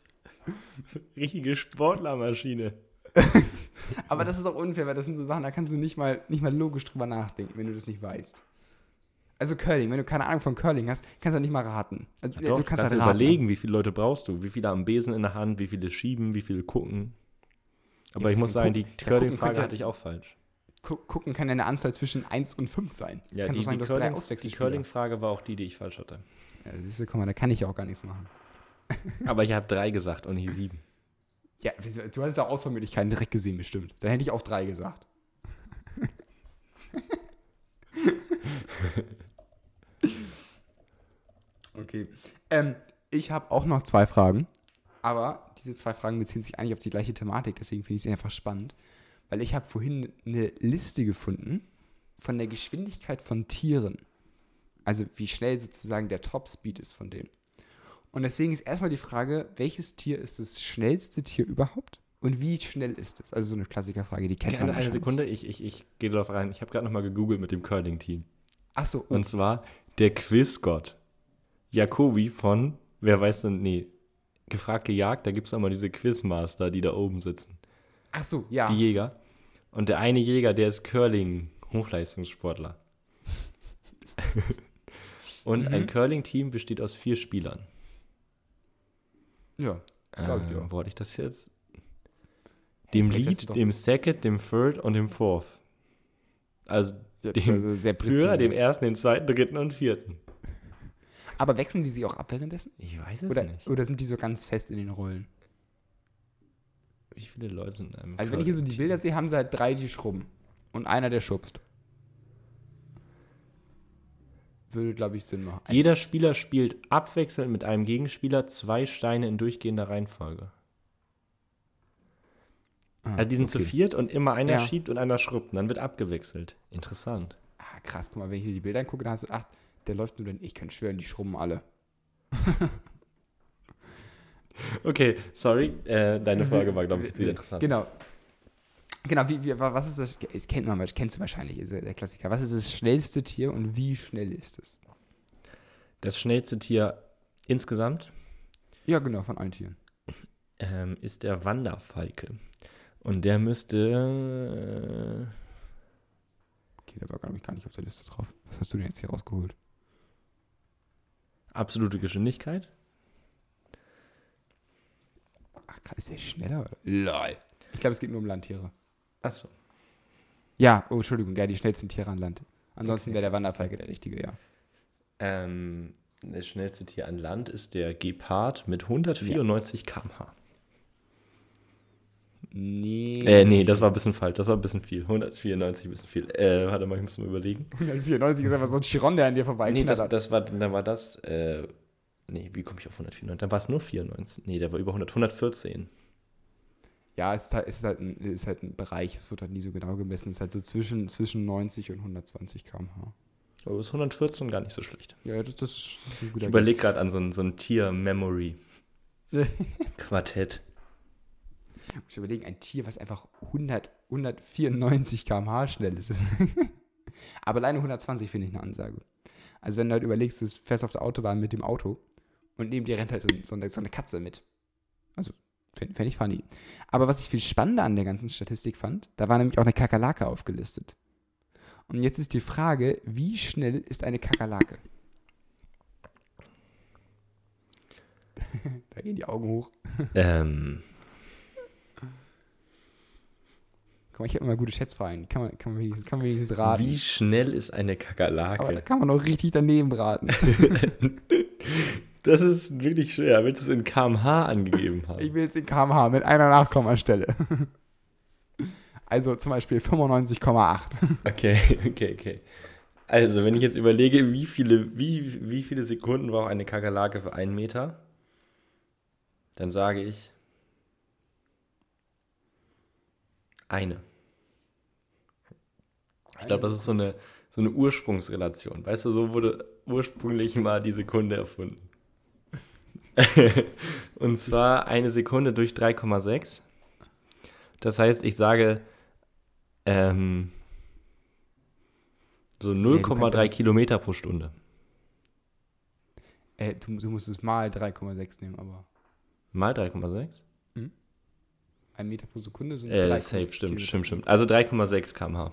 Speaker 3: Richtige Sportlermaschine.
Speaker 4: Aber das ist auch unfair, weil das sind so Sachen, da kannst du nicht mal, nicht mal logisch drüber nachdenken, wenn du das nicht weißt. Also Curling, wenn du keine Ahnung von Curling hast, kannst du nicht mal raten. Also,
Speaker 3: ja, doch, du kannst, kannst halt überlegen, wie viele Leute brauchst du, wie viele am Besen in der Hand, wie viele schieben, wie viele gucken. Aber ja, ich muss sagen, die Curling-Frage hatte ich auch falsch.
Speaker 4: Gucken kann ja eine Anzahl zwischen 1 und 5 sein.
Speaker 3: Ja, Kannst die, sagen, die, Curling, die Curling-Frage war auch die, die ich falsch hatte.
Speaker 4: Ja, siehst du, guck mal, da kann ich ja auch gar nichts machen.
Speaker 3: Aber ich habe drei gesagt und nicht sieben.
Speaker 4: Ja, du hast ja Auswahlmöglichkeiten direkt gesehen, bestimmt. Dann hätte ich auch drei gesagt. okay. Ähm, ich habe auch noch zwei Fragen. Aber diese zwei Fragen beziehen sich eigentlich auf die gleiche Thematik, deswegen finde ich sie einfach spannend. Weil ich habe vorhin eine Liste gefunden von der Geschwindigkeit von Tieren. Also wie schnell sozusagen der Topspeed ist von denen. Und deswegen ist erstmal die Frage, welches Tier ist das schnellste Tier überhaupt? Und wie schnell ist es? Also so eine Klassikerfrage, die kennt man
Speaker 3: Eine Sekunde, ich, ich, ich gehe darauf rein. Ich habe gerade nochmal gegoogelt mit dem Curling-Team.
Speaker 4: Ach so.
Speaker 3: Und zwar der Quizgott. Jacobi von, wer weiß denn, nee, gefragt gejagt, da gibt es mal diese Quizmaster, die da oben sitzen.
Speaker 4: Ach so, ja.
Speaker 3: Die Jäger. Und der eine Jäger, der ist Curling-Hochleistungssportler. Und mhm. ein Curling-Team besteht aus vier Spielern.
Speaker 4: Ja,
Speaker 3: das glaube ich, ja. Wo hatte ich das jetzt? Dem Lead, dem Second, dem Third und dem Fourth. Also ja, dem also sehr Für, dem ersten, dem zweiten, dritten und vierten.
Speaker 4: Aber wechseln die sich auch ab währenddessen?
Speaker 3: Ich weiß es
Speaker 4: oder,
Speaker 3: nicht.
Speaker 4: Oder sind die so ganz fest in den Rollen?
Speaker 3: Wie viele Leute sind in einem
Speaker 4: Also wenn ich hier so die Bilder sehe, haben sie halt drei, die schrubben. Und einer, der schubst. Würde, glaube ich, Sinn machen.
Speaker 3: Jeder Spieler spielt abwechselnd mit einem Gegenspieler zwei Steine in durchgehender Reihenfolge. Ah, also die sind okay. zu viert und immer einer ja. schiebt und einer schrubbt. Und dann wird abgewechselt. Interessant.
Speaker 4: Ah, krass, guck mal, wenn ich hier die Bilder angucke, dann hast du, ach, der läuft nur denn, ich kann schwören, die schrubben alle.
Speaker 3: okay, sorry, äh, deine Frage war, glaube ich, wieder interessant.
Speaker 4: Genau. Genau, wie, wie, was ist das? Kennt man, kennst du wahrscheinlich, ist der Klassiker. Was ist das schnellste Tier und wie schnell ist es?
Speaker 3: Das schnellste Tier insgesamt?
Speaker 4: Ja, genau, von allen Tieren.
Speaker 3: Ähm, ist der Wanderfalke. Und der müsste. Äh
Speaker 4: okay, der war gar nicht auf der Liste drauf. Was hast du denn jetzt hier rausgeholt?
Speaker 3: Absolute Geschwindigkeit.
Speaker 4: Ach, ist der schneller? Lol. Ich glaube, es geht nur um Landtiere.
Speaker 3: Achso.
Speaker 4: Ja, oh, Entschuldigung, ja, die schnellsten Tiere an Land. Ansonsten okay. wäre der Wanderfalke der richtige, ja.
Speaker 3: Ähm, das schnellste Tier an Land ist der Gepard mit 194 ja. km/h.
Speaker 4: Nee.
Speaker 3: Äh, nee, das war ein bisschen falsch. Das war ein bisschen viel. 194 ein bisschen viel. Äh, warte mal, ich muss mal überlegen.
Speaker 4: 194 ist einfach so ein Chiron, der an dir vorbei
Speaker 3: Nee, das, das war, dann war das, äh, nee, wie komme ich auf 194? Dann war es nur 94. Nee, der war über 100, 114
Speaker 4: ja, es ist halt, es ist halt, ein, ist halt ein Bereich, es wird halt nie so genau gemessen. Es ist halt so zwischen, zwischen 90 und 120 km/h.
Speaker 3: Aber ist 114 gar nicht so schlecht.
Speaker 4: Ja, das, das ist
Speaker 3: ein guter Ich überlege gerade an so ein, so ein Tier-Memory-Quartett.
Speaker 4: Ich muss überlegen, ein Tier, was einfach 100, 194 km/h schnell ist. Aber alleine 120 finde ich eine Ansage. Also wenn du halt überlegst, du fährst auf der Autobahn mit dem Auto und neben dir rennt halt so, eine, so eine Katze mit. Also Fände ich funny. Aber was ich viel spannender an der ganzen Statistik fand, da war nämlich auch eine Kakerlake aufgelistet. Und jetzt ist die Frage, wie schnell ist eine Kakerlake? da gehen die Augen hoch.
Speaker 3: ähm.
Speaker 4: Guck mal, ich habe immer gute Schätzfragen. Kann man, kann, man wenigstens, kann man wenigstens raten.
Speaker 3: Wie schnell ist eine Kakerlake?
Speaker 4: Aber da kann man auch richtig daneben raten.
Speaker 3: das ist wirklich schwer. Willst du es in kmh angegeben haben?
Speaker 4: Ich will es in kmh mit einer Nachkommastelle. Also zum Beispiel 95,8.
Speaker 3: Okay, okay, okay. Also, wenn ich jetzt überlege, wie viele, wie, wie viele Sekunden braucht eine Kakerlake für einen Meter, dann sage ich eine. Ich glaube, das ist so eine, so eine Ursprungsrelation. Weißt du, so wurde ursprünglich mal die Sekunde erfunden. Und zwar eine Sekunde durch 3,6. Das heißt, ich sage ähm, so 0,3 nee, Kilometer pro Stunde.
Speaker 4: Äh, du, du musst es mal 3,6 nehmen, aber.
Speaker 3: Mal 3,6?
Speaker 4: Mhm. Ein Meter pro Sekunde sind
Speaker 3: äh, 3,6 safe, stimmt, stimmt, stimmt. Also 3,6 km/h.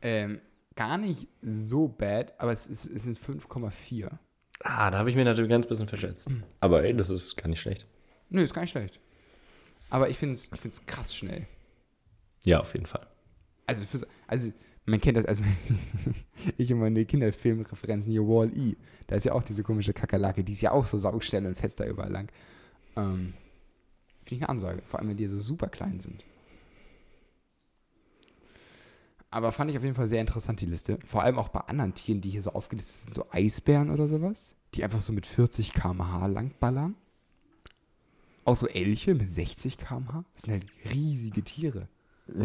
Speaker 4: Ähm, gar nicht so bad, aber es, ist, es sind 5,4.
Speaker 3: Ah, da habe ich mir natürlich ganz bisschen verschätzt. Mhm. Aber ey, das ist gar nicht schlecht.
Speaker 4: Nö, ist gar nicht schlecht. Aber ich finde es ich krass schnell.
Speaker 3: Ja, auf jeden Fall.
Speaker 4: Also, für, also man kennt das, also ich und meine Kinderfilmreferenzen hier, Wall-E, da ist ja auch diese komische Kakerlake, die ist ja auch so saugstelle und fetzt da überall lang. Ähm, Finde ich eine Ansage, vor allem wenn die so super klein sind. Aber fand ich auf jeden Fall sehr interessant, die Liste. Vor allem auch bei anderen Tieren, die hier so aufgelistet sind, so Eisbären oder sowas, die einfach so mit 40 km/h langballern. Auch so Elche mit 60 km/h. Das sind halt riesige Tiere.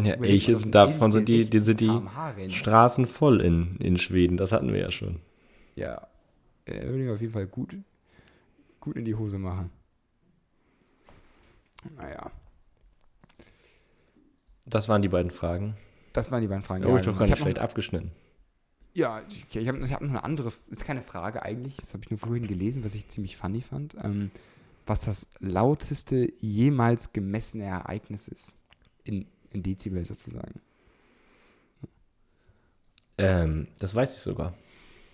Speaker 3: Ja, Elche, also davon sind die, die, sind die Straßen voll in, in Schweden. Das hatten wir ja schon.
Speaker 4: Ja, äh, würde ich auf jeden Fall gut, gut in die Hose machen. Naja.
Speaker 3: Das waren die beiden Fragen.
Speaker 4: Das waren die beiden Fragen.
Speaker 3: Oh, ja, ich doch gar nicht schlecht abgeschnitten.
Speaker 4: Ja, ich, ich habe hab noch eine andere, ist keine Frage eigentlich, das habe ich nur vorhin gelesen, was ich ziemlich funny fand. Ähm, was das lauteste jemals gemessene Ereignis ist. In in Dezibel sozusagen.
Speaker 3: Ähm, das weiß ich sogar.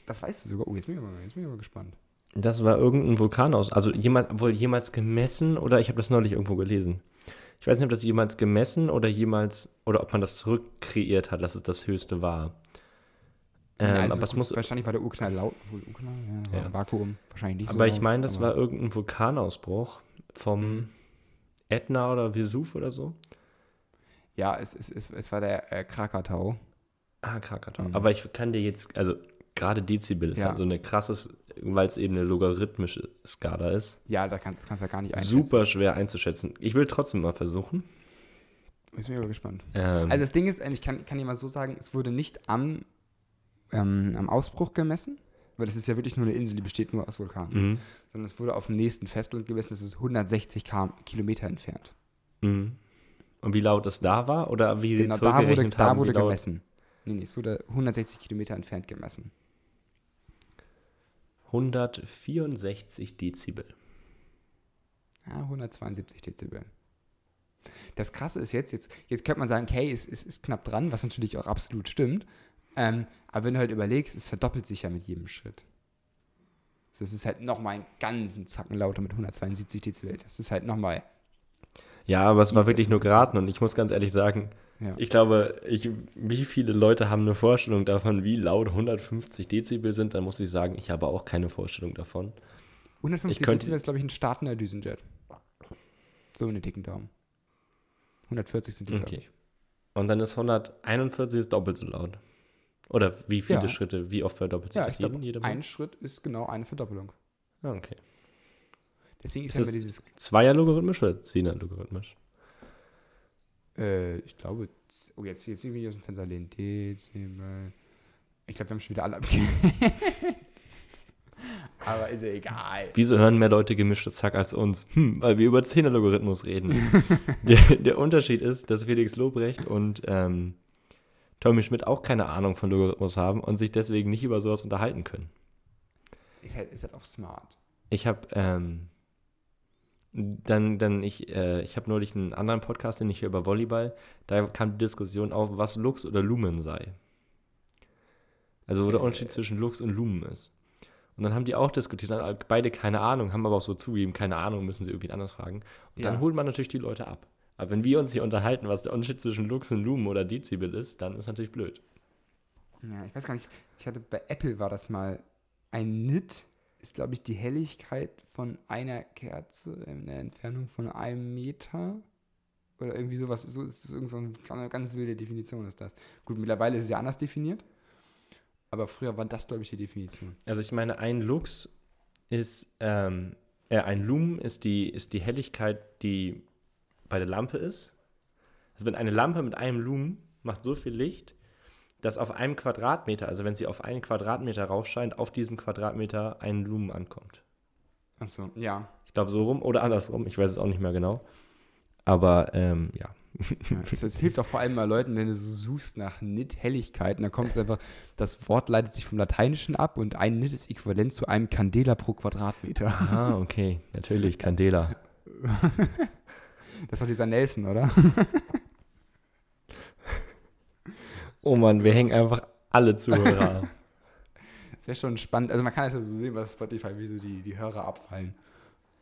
Speaker 4: Das weißt du sogar. Oh, jetzt bin ich aber, jetzt bin ich aber gespannt.
Speaker 3: Das war irgendein Vulkan aus. Also jemand, wohl jemals gemessen oder ich habe das neulich irgendwo gelesen. Ich weiß nicht, ob das jemals gemessen oder jemals oder ob man das zurückkreiert hat, dass es das höchste war.
Speaker 4: Ähm, also aber es muss wahrscheinlich war der Urknall laut, Urknall, ja, ja. Vakuum wahrscheinlich nicht
Speaker 3: aber so. Aber ich meine, das war irgendein Vulkanausbruch vom Ätna oder Vesuv oder so.
Speaker 4: Ja, es, es, es, es war der äh, Krakatau.
Speaker 3: Ah, Krakatau. Mhm. Aber ich kann dir jetzt, also gerade Dezibel ist ja. halt so eine krasses, weil es eben eine logarithmische Skala ist.
Speaker 4: Ja, da kannst, das kannst du ja gar nicht einschätzen.
Speaker 3: Super schwer einzuschätzen. Ich will trotzdem mal versuchen.
Speaker 4: Ich bin aber gespannt. Ähm, also das Ding ist, ich kann, kann dir mal so sagen, es wurde nicht am, ähm, am Ausbruch gemessen, weil das ist ja wirklich nur eine Insel, die besteht nur aus Vulkanen. Mhm. Sondern es wurde auf dem nächsten Festland gemessen, das ist 160 Kilometer entfernt.
Speaker 3: Mhm. Und wie laut es da war? Oder wie
Speaker 4: genau,
Speaker 3: sie
Speaker 4: da wurde, da haben, wurde gemessen. Nee, nee, es wurde 160 Kilometer entfernt gemessen.
Speaker 3: 164 Dezibel.
Speaker 4: Ja, 172 Dezibel. Das Krasse ist jetzt, jetzt, jetzt könnte man sagen, okay, es ist, ist, knapp dran, was natürlich auch absolut stimmt. Ähm, aber wenn du halt überlegst, es verdoppelt sich ja mit jedem Schritt. Das ist halt nochmal einen ganzen Zacken lauter mit 172 Dezibel. Das ist halt nochmal
Speaker 3: ja, aber es war wirklich nur geraten und ich muss ganz ehrlich sagen, ja. ich glaube, ich, wie viele Leute haben eine Vorstellung davon, wie laut 150 Dezibel sind, dann muss ich sagen, ich habe auch keine Vorstellung davon.
Speaker 4: 150 könnte, Dezibel ist, glaube ich, ein startender Düsenjet. So eine dicken Daumen. 140 sind die, okay. ich.
Speaker 3: Und dann ist 141 ist doppelt so laut. Oder wie viele ja. Schritte, wie oft verdoppelt sich
Speaker 4: ja, das jeden? Ein Schritt ist genau eine Verdoppelung.
Speaker 3: Ah, okay.
Speaker 4: Deswegen ist, ist ja dieses.
Speaker 3: Zweier-logarithmisch oder Zehner-logarithmisch?
Speaker 4: Äh, ich glaube. Oh, jetzt, jetzt will ich aus dem Fenster lehnen. Dezibel. Ich glaube, wir haben schon wieder alle abgegeben. Aber ist ja egal.
Speaker 3: Wieso hören mehr Leute gemischtes Zack als uns? Hm, weil wir über Zehner-Logarithmus reden. der, der, Unterschied ist, dass Felix Lobrecht und ähm, Tommy Schmidt auch keine Ahnung von Logarithmus haben und sich deswegen nicht über sowas unterhalten können.
Speaker 4: Ist halt, ist halt auch smart.
Speaker 3: Ich habe ähm, dann, dann ich, äh, ich habe neulich einen anderen Podcast, den ich höre über Volleyball. Da kam die Diskussion auf, was Lux oder Lumen sei. Also wo der Unterschied zwischen Lux und Lumen ist. Und dann haben die auch diskutiert, dann beide keine Ahnung, haben aber auch so zugegeben, keine Ahnung, müssen sie irgendwie anders fragen. Und ja. dann holt man natürlich die Leute ab. Aber wenn wir uns hier unterhalten, was der Unterschied zwischen Lux und Lumen oder Dezibel ist, dann ist natürlich blöd.
Speaker 4: Ja, ich weiß gar nicht. Ich hatte bei Apple war das mal ein Nit ist, glaube ich, die Helligkeit von einer Kerze in der Entfernung von einem Meter. Oder irgendwie sowas. So ist irgend so eine ganz wilde Definition ist das. Gut, mittlerweile ist es ja anders definiert. Aber früher war das, glaube ich, die Definition.
Speaker 3: Also ich meine, ein Lux ist, ähm, äh, ein Lumen ist die, ist die Helligkeit, die bei der Lampe ist. Also wenn eine Lampe mit einem Lumen macht so viel Licht, dass auf einem Quadratmeter, also wenn sie auf einen Quadratmeter raufscheint, auf diesem Quadratmeter ein Lumen ankommt.
Speaker 4: Achso, ja.
Speaker 3: Ich glaube so rum oder andersrum, ich weiß es auch nicht mehr genau. Aber ähm, ja.
Speaker 4: ja es, hilft auch vor allem mal Leuten, wenn du so suchst nach Nit-Helligkeiten, dann kommt es einfach, das Wort leitet sich vom Lateinischen ab und ein Nit ist äquivalent zu einem Candela pro Quadratmeter.
Speaker 3: Ah, okay, natürlich, Candela.
Speaker 4: das war dieser Nelson, oder?
Speaker 3: Oh Mann, wir hängen einfach alle Zuhörer.
Speaker 4: das wäre schon spannend. Also man kann es ja so sehen, was Spotify, wie so die, die Hörer abfallen.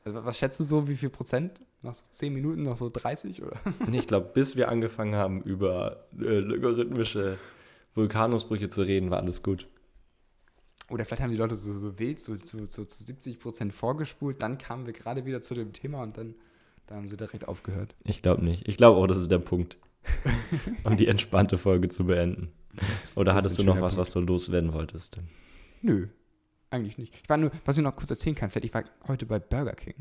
Speaker 4: Also was schätzt du so, wie viel Prozent? Nach so 10 Minuten, noch so 30 oder?
Speaker 3: ich glaube, bis wir angefangen haben, über äh, logarithmische Vulkanausbrüche zu reden, war alles gut.
Speaker 4: Oder vielleicht haben die Leute so, so wild so, so, so zu 70 Prozent vorgespult, dann kamen wir gerade wieder zu dem Thema und dann, dann haben sie direkt aufgehört.
Speaker 3: Ich glaube nicht. Ich glaube auch, das ist der Punkt. um die entspannte Folge zu beenden. Oder hattest du noch was, Punkt. was du loswerden wolltest?
Speaker 4: Nö, eigentlich nicht. Ich war nur, was ich noch kurz erzählen kann, vielleicht, ich war heute bei Burger King.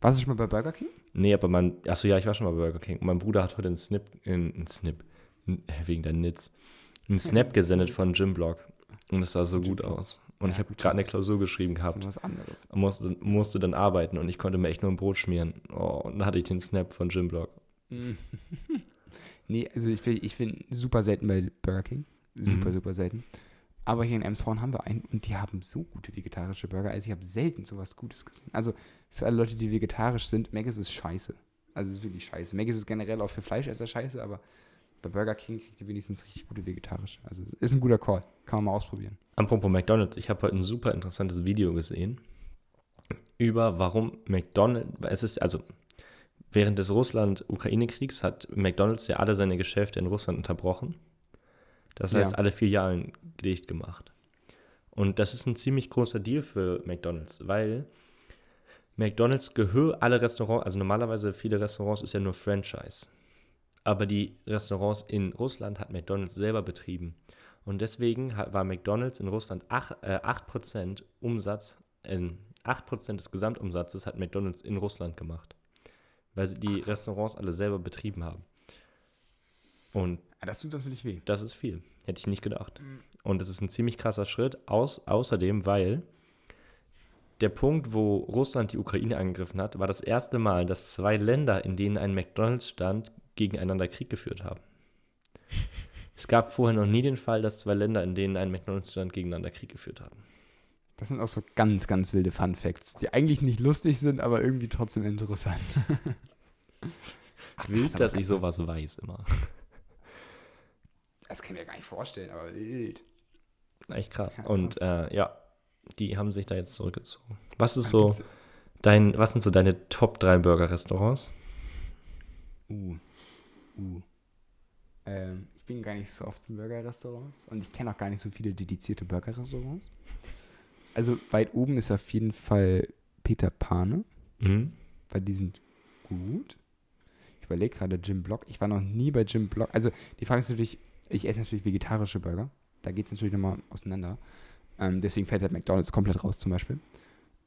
Speaker 4: Warst du schon mal bei Burger King?
Speaker 3: Nee, aber mein, achso, ja, ich war schon mal bei Burger King. Und mein Bruder hat heute einen Snip, einen Snip, wegen der Nits, einen Snap gesendet von Jim Blog. Und es sah so gut aus. Und ja, ich habe gerade eine Klausur geschrieben gehabt. Das ist was anderes. Musste, musste dann arbeiten und ich konnte mir echt nur ein Brot schmieren. Oh, und dann hatte ich den Snap von Jim Blog.
Speaker 4: Nee, also ich bin, ich bin super selten bei Burger King. Super, mhm. super selten. Aber hier in Emshorn haben wir einen und die haben so gute vegetarische Burger. Also ich habe selten sowas Gutes gesehen. Also für alle Leute, die vegetarisch sind, Mac ist scheiße. Also es ist wirklich scheiße. Mac ist generell auch für Fleischesser scheiße, aber bei Burger King kriegt ihr wenigstens richtig gute vegetarische. Also ist ein guter Call. Kann man mal ausprobieren.
Speaker 3: Apropos McDonalds, ich habe heute ein super interessantes Video gesehen über warum McDonalds, es ist, also Während des Russland-Ukraine-Kriegs hat McDonald's ja alle seine Geschäfte in Russland unterbrochen. Das heißt, ja. alle Filialen dicht gemacht. Und das ist ein ziemlich großer Deal für McDonald's, weil McDonald's gehört alle Restaurants, also normalerweise viele Restaurants ist ja nur Franchise. Aber die Restaurants in Russland hat McDonald's selber betrieben. Und deswegen war McDonald's in Russland 8%, äh, 8 Umsatz, äh, 8% des Gesamtumsatzes hat McDonald's in Russland gemacht weil sie die Restaurants alle selber betrieben haben. Und
Speaker 4: ja, das tut natürlich weh.
Speaker 3: Das ist viel. Hätte ich nicht gedacht. Mhm. Und das ist ein ziemlich krasser Schritt. Aus, außerdem, weil der Punkt, wo Russland die Ukraine angegriffen hat, war das erste Mal, dass zwei Länder, in denen ein McDonalds stand, gegeneinander Krieg geführt haben. es gab vorher noch nie den Fall, dass zwei Länder, in denen ein McDonalds stand, gegeneinander Krieg geführt haben.
Speaker 4: Das sind auch so ganz, ganz wilde Fun Facts, die eigentlich nicht lustig sind, aber irgendwie trotzdem interessant.
Speaker 3: Ach, wild, dass ich sowas weiß immer.
Speaker 4: Das kann ich mir gar nicht vorstellen, aber wild.
Speaker 3: Echt krass. Und äh, ja, die haben sich da jetzt zurückgezogen. Was ist so dein, was sind so deine Top 3 Burger-Restaurants?
Speaker 4: Uh. Uh. Ähm, ich bin gar nicht so oft in Burger-Restaurants und ich kenne auch gar nicht so viele dedizierte Burger-Restaurants also weit oben ist auf jeden Fall Peter Pane, mhm. weil die sind gut. Ich überlege gerade Jim Block. Ich war noch nie bei Jim Block. Also die Frage ist natürlich, ich esse natürlich vegetarische Burger. Da geht es natürlich nochmal auseinander. Ähm, deswegen fällt halt McDonalds komplett raus zum Beispiel.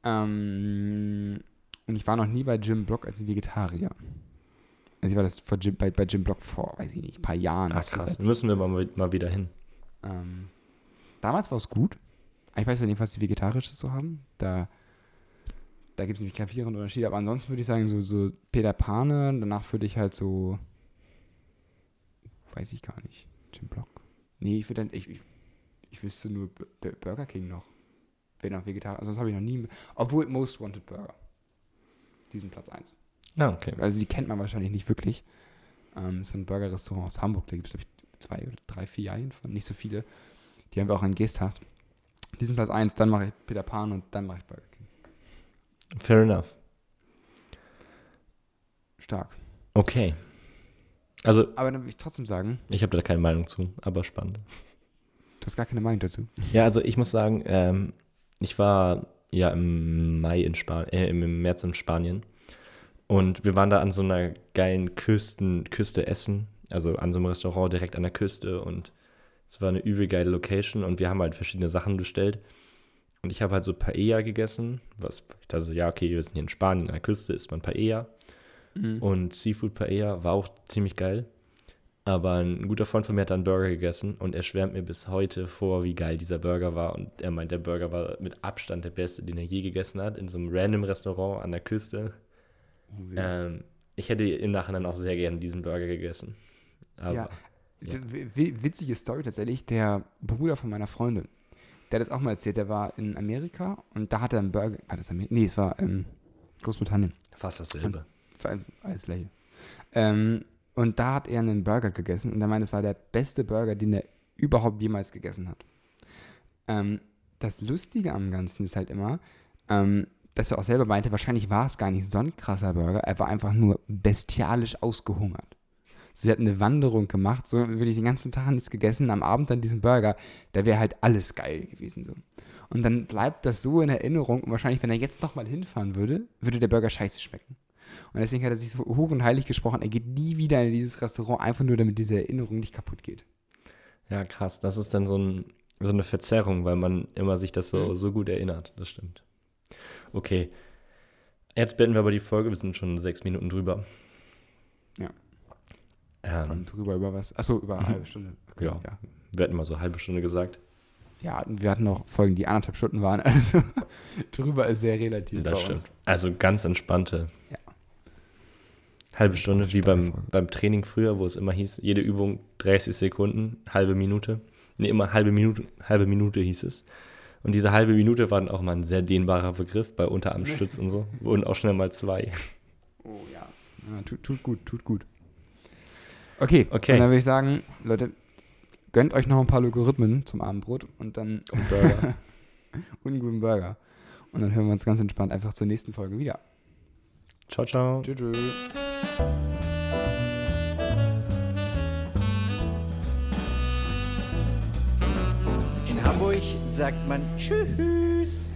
Speaker 4: Ähm, und ich war noch nie bei Jim Block als Vegetarier. Also ich war das vor Jim, bei, bei Jim Block vor, weiß ich nicht, ein paar Jahren.
Speaker 3: Ach krass, müssen wir mal, mal wieder hin.
Speaker 4: Ähm, damals war es gut. Ich weiß ja nicht, was die Vegetarische so haben. Da, da gibt es nämlich gravierende Unterschiede. Aber ansonsten würde ich sagen, so, so Peter Pane. Danach würde ich halt so. Weiß ich gar nicht. Jim Block. Nee, ich würde dann. Ich, ich, ich wüsste nur B Burger King noch. Wenn auch Vegetarier. Also, das habe ich noch nie. Obwohl Most Wanted Burger. Diesen Platz 1.
Speaker 3: Ah, okay.
Speaker 4: Also, die kennt man wahrscheinlich nicht wirklich. Ähm, das ist ein Burger-Restaurant aus Hamburg. Da gibt es, glaube ich, zwei oder drei Filialen von. Nicht so viele. Die haben wir auch in Geesthacht diesen Platz 1, dann mache ich Peter Pan und dann mache ich Burger King.
Speaker 3: Fair enough.
Speaker 4: Stark.
Speaker 3: Okay. Also,
Speaker 4: Aber dann würde ich trotzdem sagen,
Speaker 3: ich habe da keine Meinung zu, aber spannend.
Speaker 4: du hast gar keine Meinung dazu.
Speaker 3: Ja, also ich muss sagen, ähm, ich war ja im Mai in Spanien, äh, im März in Spanien. Und wir waren da an so einer geilen Küsten, Küste essen, also an so einem Restaurant direkt an der Küste. Und es war eine übel geile Location und wir haben halt verschiedene Sachen bestellt. Und ich habe halt so Paella gegessen, was ich dachte so, ja, okay, wir sind hier in Spanien an der Küste, isst man Paella. Und Seafood Paella war auch ziemlich geil. Aber ein guter Freund von mir hat dann Burger gegessen und er schwärmt mir bis heute vor, wie geil dieser Burger war. Und er meint, der Burger war mit Abstand der beste, den er je gegessen hat, in so einem random Restaurant an der Küste. Ähm, ich hätte im Nachhinein auch sehr gerne diesen Burger gegessen. Aber
Speaker 4: ja.
Speaker 3: Ja.
Speaker 4: Witzige Story tatsächlich, der Bruder von meiner Freundin, der hat das auch mal erzählt, der war in Amerika und da hat er einen Burger, war das Amerika? Nee, es war ähm, Großbritannien.
Speaker 3: fast dasselbe.
Speaker 4: Alles gleiche. Ähm, und da hat er einen Burger gegessen und er meinte, es war der beste Burger, den er überhaupt jemals gegessen hat. Ähm, das Lustige am Ganzen ist halt immer, ähm, dass er auch selber meinte, wahrscheinlich war es gar nicht so ein krasser Burger, er war einfach nur bestialisch ausgehungert. So, sie hat eine Wanderung gemacht, so würde ich den ganzen Tag nichts gegessen, am Abend dann diesen Burger, da wäre halt alles geil gewesen so. Und dann bleibt das so in Erinnerung und wahrscheinlich, wenn er jetzt nochmal hinfahren würde, würde der Burger scheiße schmecken. Und deswegen hat er sich so hoch und heilig gesprochen, er geht nie wieder in dieses Restaurant, einfach nur damit diese Erinnerung nicht kaputt geht.
Speaker 3: Ja, krass. Das ist dann so, ein, so eine Verzerrung, weil man immer sich das so,
Speaker 4: Mhm.
Speaker 3: so gut erinnert. Das stimmt. Okay. Jetzt beenden wir aber die Folge. Wir sind schon sechs Minuten drüber.
Speaker 4: Ja.
Speaker 3: Ähm,
Speaker 4: Von drüber über was? Achso, über eine halbe Stunde. Okay,
Speaker 3: Ja.
Speaker 4: ja.
Speaker 3: wir hatten mal so eine halbe Stunde gesagt.
Speaker 4: Ja, wir hatten noch Folgen, die anderthalb Stunden waren, also drüber ist sehr relativ
Speaker 3: Das stimmt.
Speaker 4: uns.
Speaker 3: Also ganz entspannte.
Speaker 4: Ja.
Speaker 3: Halbe Stunde, wie beim,
Speaker 4: Folge.
Speaker 3: beim Training früher, wo es immer hieß, jede Übung 30 Sekunden, halbe Minute. Nee, immer halbe Minute, halbe Minute hieß es. Und diese halbe Minute war dann auch mal ein sehr dehnbarer Begriff bei Unterarmstütz und so. Wurden auch schnell mal zwei.
Speaker 4: Oh ja. ja tut, tut gut, tut gut. Okay,
Speaker 3: Okay.
Speaker 4: Und dann würde ich sagen, Leute, gönnt euch noch ein paar Logarithmen zum Abendbrot und dann
Speaker 3: Und Burger.
Speaker 4: und einen guten Burger. Und dann hören wir uns ganz entspannt einfach zur nächsten Folge wieder.
Speaker 3: ciao, ciao.
Speaker 4: Tschüss. tschüss.
Speaker 5: In Hamburg sagt man Tschüss.